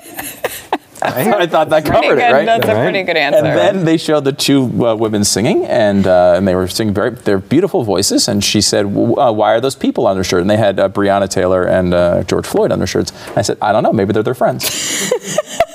S2: (laughs) I thought that covered
S1: good.
S2: it, right?
S1: That's right. a pretty good answer.
S2: And then they showed the two uh, women singing, and uh, and they were singing very their beautiful voices. And she said, uh, "Why are those people on their shirt?" And they had uh, Breonna Taylor and uh, George Floyd on their shirts. And I said, "I don't know. Maybe they're their friends." (laughs)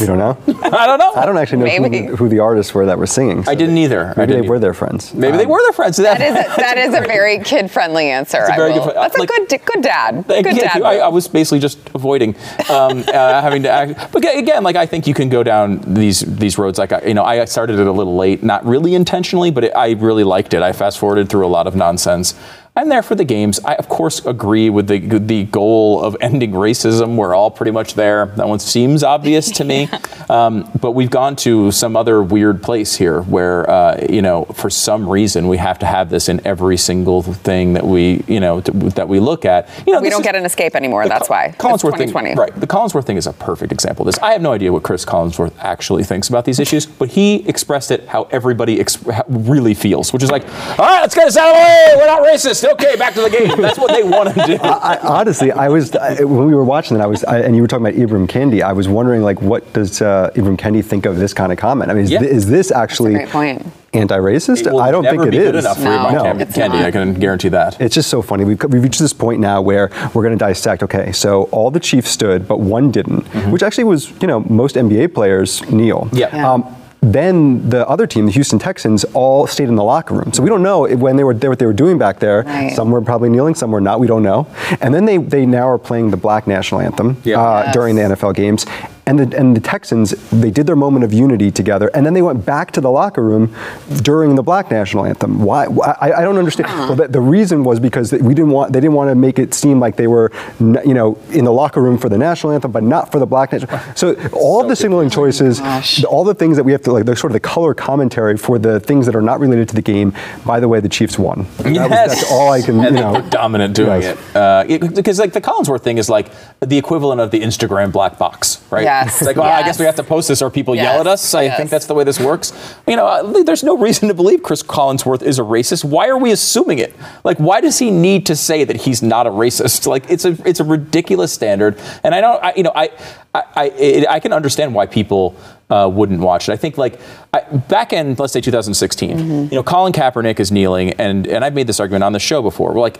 S3: You don't know? (laughs)
S2: I don't know.
S3: I don't actually know who, who, the artists were that were singing.
S2: So I didn't either.
S3: Maybe
S2: didn't
S3: they were their friends.
S2: Maybe um, they were their friends.
S1: That, that (laughs) is a, that is a very kid friendly answer. That's a, very good, that's like, a good good dad. Good dad.
S2: I, I, was basically just avoiding um, (laughs) uh, having to act. But again, like I think you can go down these these roads. Like I, you know, I started it a little late, not really intentionally, but it, I really liked it. I fast forwarded through a lot of nonsense. I'm there for the games. I, of course, agree with the the goal of ending racism. We're all pretty much there. That one seems obvious to me. (laughs) Um, but we've gone to some other weird place here where, uh, you know, for some reason we have to have this in every single thing that we, you know, that we look at. You know,
S1: we don't get an escape anymore. That's why.
S2: Collinsworth thing, right? The Collinsworth thing is a perfect example of this. I have no idea what Cris Collinsworth actually thinks about these issues, but he expressed it how everybody really feels, which is like, all right, let's get this out of the way. We're not racist okay, back to the game. That's what they want to do. I,
S3: I, honestly, I was I, when we were watching that, I was, and you were talking about Ibram Kendi. I was wondering, like, what does uh, Ibram Kendi think of this kind of comment? I mean, is, yeah. th- is this actually anti-racist?
S2: I
S3: don't think it is.
S2: Good enough for no, Ibram no, Kendi. I can guarantee that.
S3: It's just so funny. We've, we've reached this point now where we're going to dissect. Okay, so all the Chiefs stood, but one didn't, mm-hmm. which actually was, you know, most NBA players kneel.
S2: Yeah. yeah. Um,
S3: then the other team, the Houston Texans, all stayed in the locker room. So we don't know when they were there what they were doing back there. Right. Some were probably kneeling, some were not. We don't know. And then they they now are playing the black national anthem yeah. uh, yes. during the NFL games. And the, and the Texans, they did their moment of unity together, and then they went back to the locker room during the Black National Anthem. Why? I, I don't understand. Uh-huh. Well, the, the, reason was because we didn't want they didn't want to make it seem like they were, you know, in the locker room for the national anthem, but not for the Black National. So all so the signaling choices, oh all the things that we have to like, the sort of the color commentary for the things that are not related to the game. By the way, the Chiefs won.
S2: Yes. That was,
S3: that's all I can. You know,
S2: dominant doing yes. it. Uh. Because like the Collinsworth thing is like the equivalent of the Instagram black box, right?
S1: Yes.
S2: It's like, well,
S1: yes.
S2: I guess we have to post this or people
S1: yes.
S2: yell at us. I
S1: yes.
S2: think that's the way this works. You know, uh, there's no reason to believe Cris Collinsworth is a racist. Why are we assuming it? Like, why does he need to say that he's not a racist? (laughs) Like, it's a it's a ridiculous standard. And I don't, I, you know, I I I, it, I can understand why people uh, wouldn't watch it. I think like I, back in let's say 2016, mm-hmm. you know, Colin Kaepernick is kneeling, and and I've made this argument on the show before. We're like,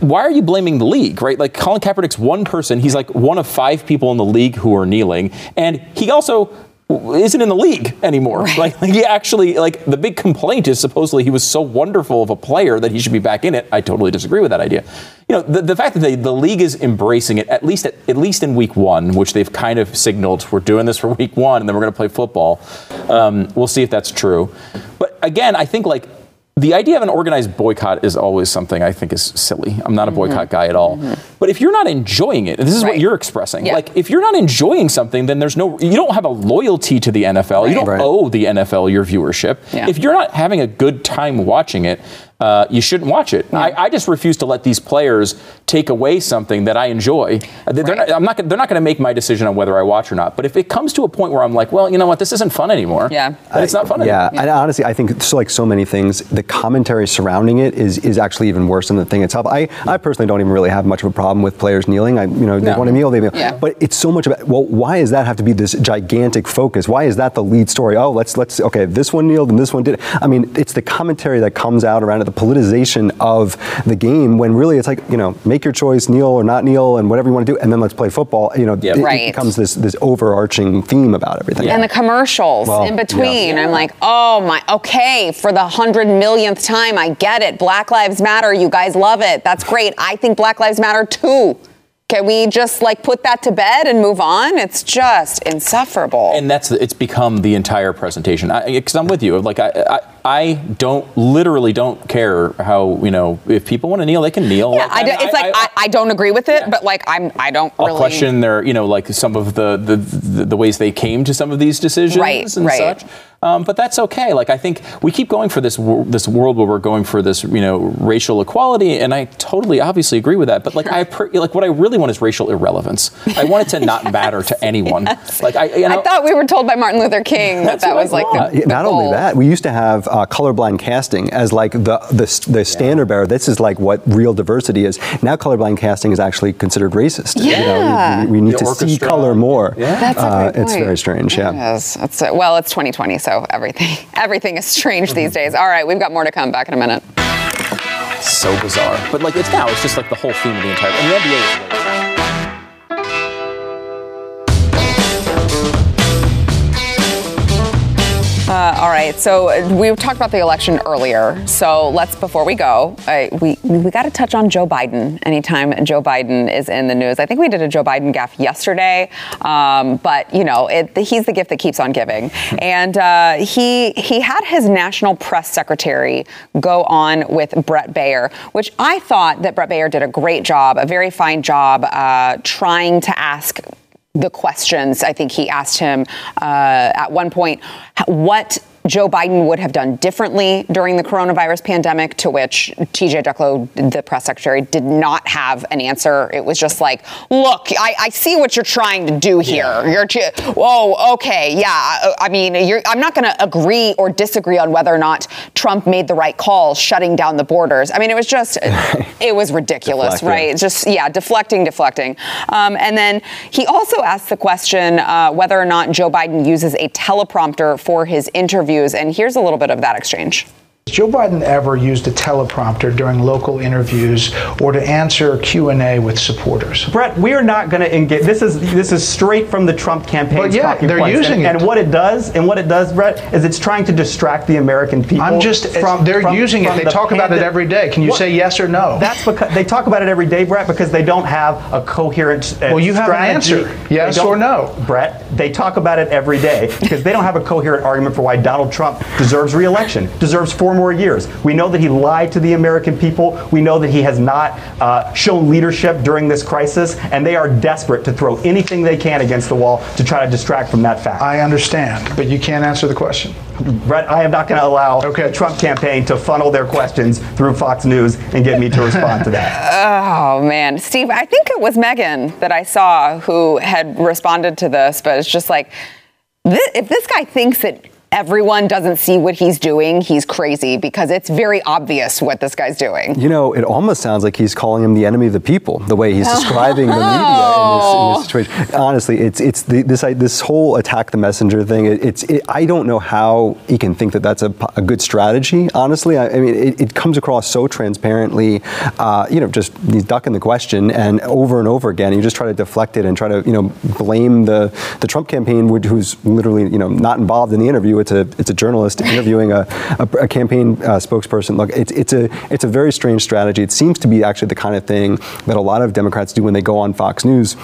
S2: why are you blaming the league, right? Like Colin Kaepernick's one person. He's like one of five people in the league who are kneeling, and he also isn't in the league anymore. Like, like he actually like the big complaint is supposedly he was so wonderful of a player that he should be back in it. I totally disagree with that idea. You know, the, the fact that they, the league is embracing it at least at, at least in week one, which they've kind of signaled we're doing this for (laughs) week one and then we're going to play football. Um, we'll see if that's true. But again, I think like the idea of an organized boycott is always something I think is silly. I'm not a boycott guy at all. But if you're not enjoying it, and this is what you're expressing.
S1: Yeah.
S2: Like if you're not enjoying something, then there's no you don't have a loyalty to the NFL. You don't
S3: Right.
S2: owe the NFL your viewership.
S1: Yeah.
S2: If you're not having a good time watching it, uh, you shouldn't watch it. I, I just refuse to let these players take away something that I enjoy. They're
S1: Right.
S2: not, I'm not. gonna- They're not going to make my decision on whether I watch or not. But if it comes to a point where I'm like, well, you know what, this isn't fun anymore.
S1: Yeah.
S2: then it's not fun
S3: Yeah,
S2: anymore.
S3: and honestly, I think so like so many things, the commentary surrounding it is is actually even worse than the thing itself. I, I personally don't even really have much of a problem with players kneeling. I you know they
S2: No.
S3: want to kneel, they kneel.
S1: Yeah.
S3: But it's so much about well, why does that have to be this gigantic focus? Why is that the lead story? Oh, let's let's okay, this one kneeled and this one did. I mean, it's the commentary that comes out around it, the politicization of the game when really it's like you know make your choice, kneel or not kneel, and whatever you want to do, and then let's play football. You know,
S2: Yeah.
S3: it, it becomes this this overarching theme about everything.
S1: And the commercials
S3: Well,
S1: in
S3: yeah.
S1: between. I'm like, oh my, okay, for the hundred millionth time, I get it. Black Lives Matter. You guys love it. That's great. I think Black Lives Matter too. Can we just like put that to bed and move on? It's just insufferable.
S2: and that's it's become the entire presentation. Because I'm with you. Like I, I, I don't literally don't care how you know if people want to kneel, they can kneel.
S1: yeah, I, do- it's like I, I, don't agree with it, but like I'm, I don't
S2: I'll
S1: really
S2: question their, you know, like some of the, the the the ways they came to some of these decisions
S1: Right,
S2: and
S1: right.
S2: such. Um, but that's okay. Like I think we keep going for this wor- this world where we're going for this, you know, racial equality, and I totally obviously agree with that. But like I per- like what I really want is racial irrelevance. I want it to not (laughs) matter to anyone. Like I, you know,
S1: I thought we were told by Martin Luther King that that was like the,
S2: thought.
S3: Yeah,
S1: the
S3: not only that, we used to have uh, colorblind casting as like the the, the standard bearer. This is like what real diversity is. Now, colorblind casting is actually considered racist. You know,
S1: Yeah.
S3: we, we need
S2: The
S3: to see color more.
S2: Yeah.
S1: That's a
S3: Uh,
S1: great
S3: It's very strange. Yeah.
S1: Yes, that's it. well, it's 2020, so everything (laughs) everything is strange these
S3: Mm-hmm.
S1: days. All right, we've got more to come. Back in a minute.
S2: so bizarre. But like it's now, it's just like the whole theme of the entire. And the NBA
S1: All right, so uh, we talked about the election earlier. So let's, before we go, uh, we we got to touch on Joe Biden. Anytime Joe Biden is in the news, I think we did a Joe Biden gaffe yesterday, um, but you know, it, he's the gift that keeps on giving. And uh, he he had his national press secretary go on with Bret Baier, which I thought that Bret Baier did a great job, a very fine job, uh, trying to ask the questions. I think he asked him uh, at one point what Joe Biden would have done differently during the coronavirus pandemic, to which TJ Ducklo, the press secretary, did not have an answer. It was just like, look, I, I see what you're trying to do here. You're, t- whoa, okay, yeah. I I mean, you're, I'm not going to agree or disagree on whether or not Trump made the right call shutting down the borders. I mean, it was just, (laughs) it was ridiculous, right? Just yeah, deflecting, deflecting. Um, and then he also asked the question uh, whether or not Joe Biden uses a teleprompter for his interviews. And here's a little bit of that exchange.
S5: Joe Biden ever used a teleprompter during local interviews or to answer Q&A with supporters?
S6: Bret, we are not going to engage. This is this is straight from the Trump campaign.
S5: But yeah, they're
S6: points.
S5: using
S6: and,
S5: it.
S6: And what it does, and what it does, Bret, is it's trying to distract the American people.
S5: I'm just,
S6: from
S5: they're
S6: from-
S5: using
S6: from
S5: it. They
S6: the
S5: talk about it every day. Can you
S6: What-
S5: say yes or no?
S6: That's because they talk about it every day, Bret, because they don't have a coherent. Uh,
S5: Well, you have an answer. Yes or no?
S6: Bret, they talk about it every day because they don't have a coherent argument for why Donald Trump deserves re-election, deserves four more years. We know that he lied to the American people. We know that he has not uh, shown leadership during this crisis, and they are desperate to throw anything they can against the wall to try to distract from that fact.
S5: I understand, but you can't answer the question.
S6: Bret, I am not going to allow
S5: Okay.
S6: the Trump campaign to funnel their questions through Fox News and get me to respond to that. (laughs)
S1: Oh man, Steve, I think it was Megyn that I saw who had responded to this, but it's just like, thi- if this guy thinks that everyone doesn't see what he's doing, he's crazy because it's very obvious what this guy's doing.
S3: You know, it almost sounds like he's calling him the enemy of the people, the way he's describing the media in this, in this situation. Honestly, it's it's the, this this whole attack the messenger thing. It, it's it, I don't know how he can think that that's a, a good strategy. Honestly, I, I mean, it, it, comes across so transparently. Uh, you know, just he's ducking the question, and over and over again, you just try to deflect it and try to you know blame the the Trump campaign, who's literally you know not involved in the interview. It's a it's a journalist interviewing a, a, a campaign uh, spokesperson. Look, it's it's a it's a very strange strategy. It seems to be actually the kind of thing that a lot of Democrats do when they go on Fox News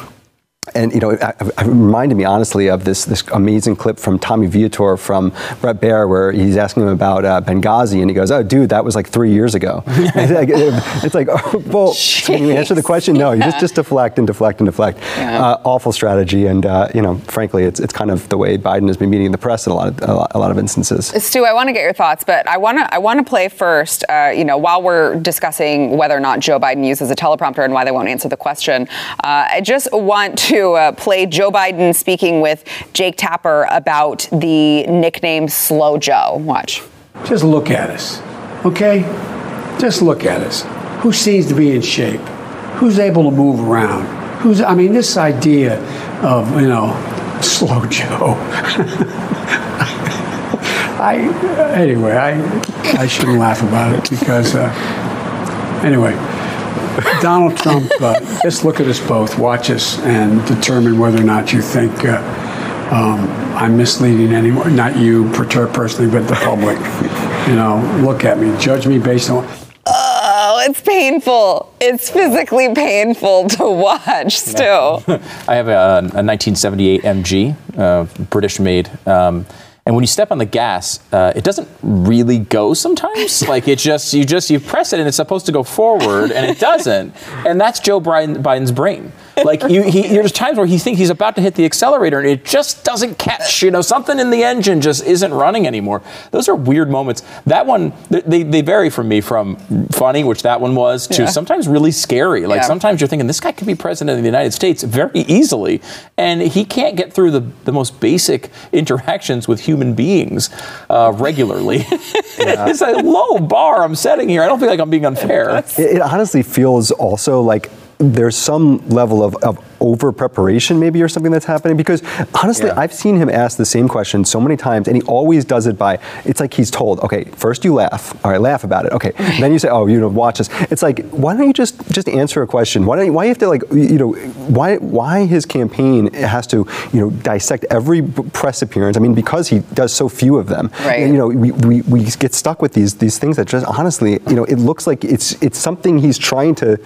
S3: and you know, it, it, reminded me honestly of this this amazing clip from Tommy Vietor from Bret Baier, where he's asking him about uh, Benghazi, and he goes, "Oh, dude, that was like three years ago." (laughs) it's like, it's like oh, (laughs) well, (laughs) can you answer the question? No, you just just deflect and deflect and deflect. Yeah. Uh, awful strategy, and uh, you know, frankly, it's it's kind of the way Biden has been meeting the press in a lot of a lot, a lot of instances.
S1: Stu, I want to get your thoughts, but I want to I want to play first. Uh, you know, while we're discussing whether or not Joe Biden uses a teleprompter and why they won't answer the question, uh, I just want to uh, play Joe Biden speaking with Jake Tapper about the nickname Slow Joe. Watch.
S7: Just look at us, okay? Just look at us. Who seems to be in shape? Who's able to move around? Who's, I mean, this idea of, you know, (laughs) Slow Joe. (laughs) I, anyway, I, I shouldn't laugh about it because, uh, anyway. (laughs) Donald Trump, uh, just look at us both, watch us, and determine whether or not you think uh, um, I'm misleading anyone. Not you personally, but the public. You know, look at me, judge me based on.
S1: Oh, it's painful. It's physically painful to watch still. (laughs)
S2: I have a, a 1978 MG, uh, British made. Um, and when you step on the gas, uh, it doesn't really go sometimes. (laughs) like it just you just you press it and it's supposed to go forward and it doesn't. and that's Joe Biden's brain. Like you, he, there's times where he thinks he's about to hit the accelerator and it just doesn't catch. You know, something in the engine just isn't running anymore. Those are weird moments. That one, they, they vary from me from funny, which that one was, to yeah. sometimes really scary. Like yeah. sometimes you're thinking this guy could be president of the United States very easily, and he can't get through the, the most basic (laughs) interactions with human beings uh, regularly. (laughs) yeah. it's a low bar I'm setting here. I don't feel like I'm being unfair.
S3: It, it honestly feels also like there's some level of, of over preparation maybe or something that's happening because honestly yeah. I've seen him ask the same question so many times and he always does it by it's like he's told okay first you laugh all right laugh about it okay then you say oh you know watch this. It's like why don't you just just answer a question? Why don't you, why you have to like you know why why his campaign has to you know dissect every press appearance? I mean because he does so few of them.
S1: Right.
S3: And, you know we, we, we get stuck with these these things that just honestly you know it looks like it's it's something he's trying to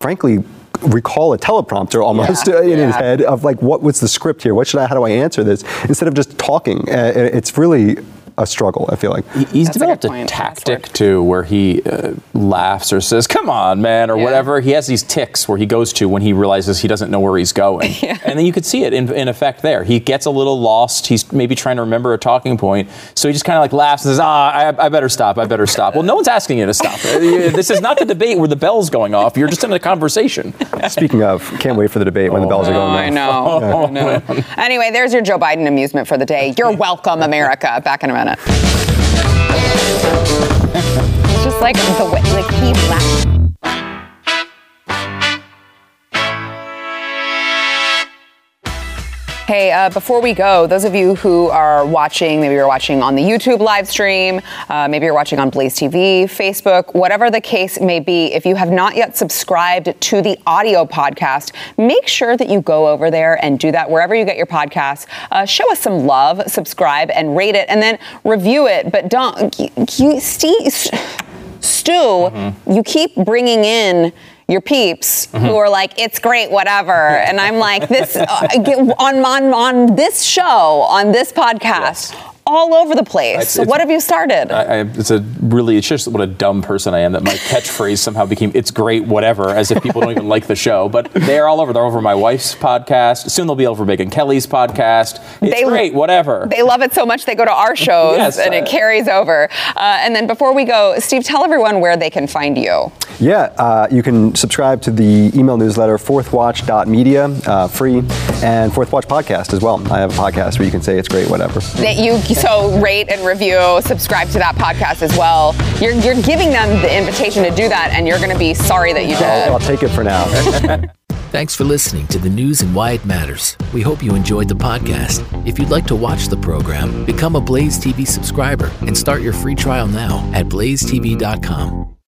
S3: frankly recall a teleprompter almost yeah, in yeah. his head of like what was the script here? What should i how do i answer this? Instead of just talking uh, it's really a struggle. I feel like
S2: he's That's developed a, a tactic too, where he uh, laughs or says, "Come on, man," or yeah. whatever. He has these tics where he goes to when he realizes he doesn't know where he's going, (laughs) yeah. and then you could see it in, in, effect there. He gets a little lost. He's maybe trying to remember a talking point, so he just kind of like laughs and says, "Ah, I, I, better stop. I better stop." Well, no one's asking you to stop. Uh, this is not the debate where the bell's going off. You're just in a conversation.
S3: Speaking of, can't wait for the debate when oh, the bells are going off.
S1: I know. Yeah. I know. Anyway, there's your Joe Biden amusement for the day. You're welcome, America. Back in a minute it's just like the way, like he Hey, uh, before we go, those of you who are watching, maybe you're watching on the YouTube live stream, uh, maybe you're watching on Blaze TV, Facebook, whatever the case may be, if you have not yet subscribed to the audio podcast, make sure that you go over there and do that wherever you get your podcasts. Uh, show us some love, subscribe, and rate it, and then review it. But don't, you, you Steve, Stu, mm-hmm. you keep bringing in your peeps mm-hmm. who are like, it's great, whatever. and I'm like, this uh, on, on on this show, on this podcast. Yes all over the place. It's, so what have you started?
S2: I, I, it's a really, it's just what a dumb person I am that my catchphrase somehow became "It's great, whatever," as if people don't even like the show. But they're all over. They're over my wife's podcast. Soon they'll be over Megyn Kelly's podcast. It's they, great, whatever.
S1: They love it so much they go to our shows yes, and uh, it carries over. Uh, and then before we go, Steve, tell everyone where they can find you.
S3: Yeah, uh, you can subscribe to the email newsletter fourthwatch.media, uh, free. and Fourth Watch podcast as well. I have a podcast where you can say it's great, whatever.
S1: That you so rate and review, subscribe to that podcast as well. You're you're giving them the invitation to do that, and you're going to be sorry that you did.
S3: I'll, I'll take it for now. (laughs)
S8: Thanks for listening to the news and why it matters. We hope you enjoyed the podcast. If you'd like to watch the program, become a Blaze TV subscriber and start your free trial now at blazetv.com.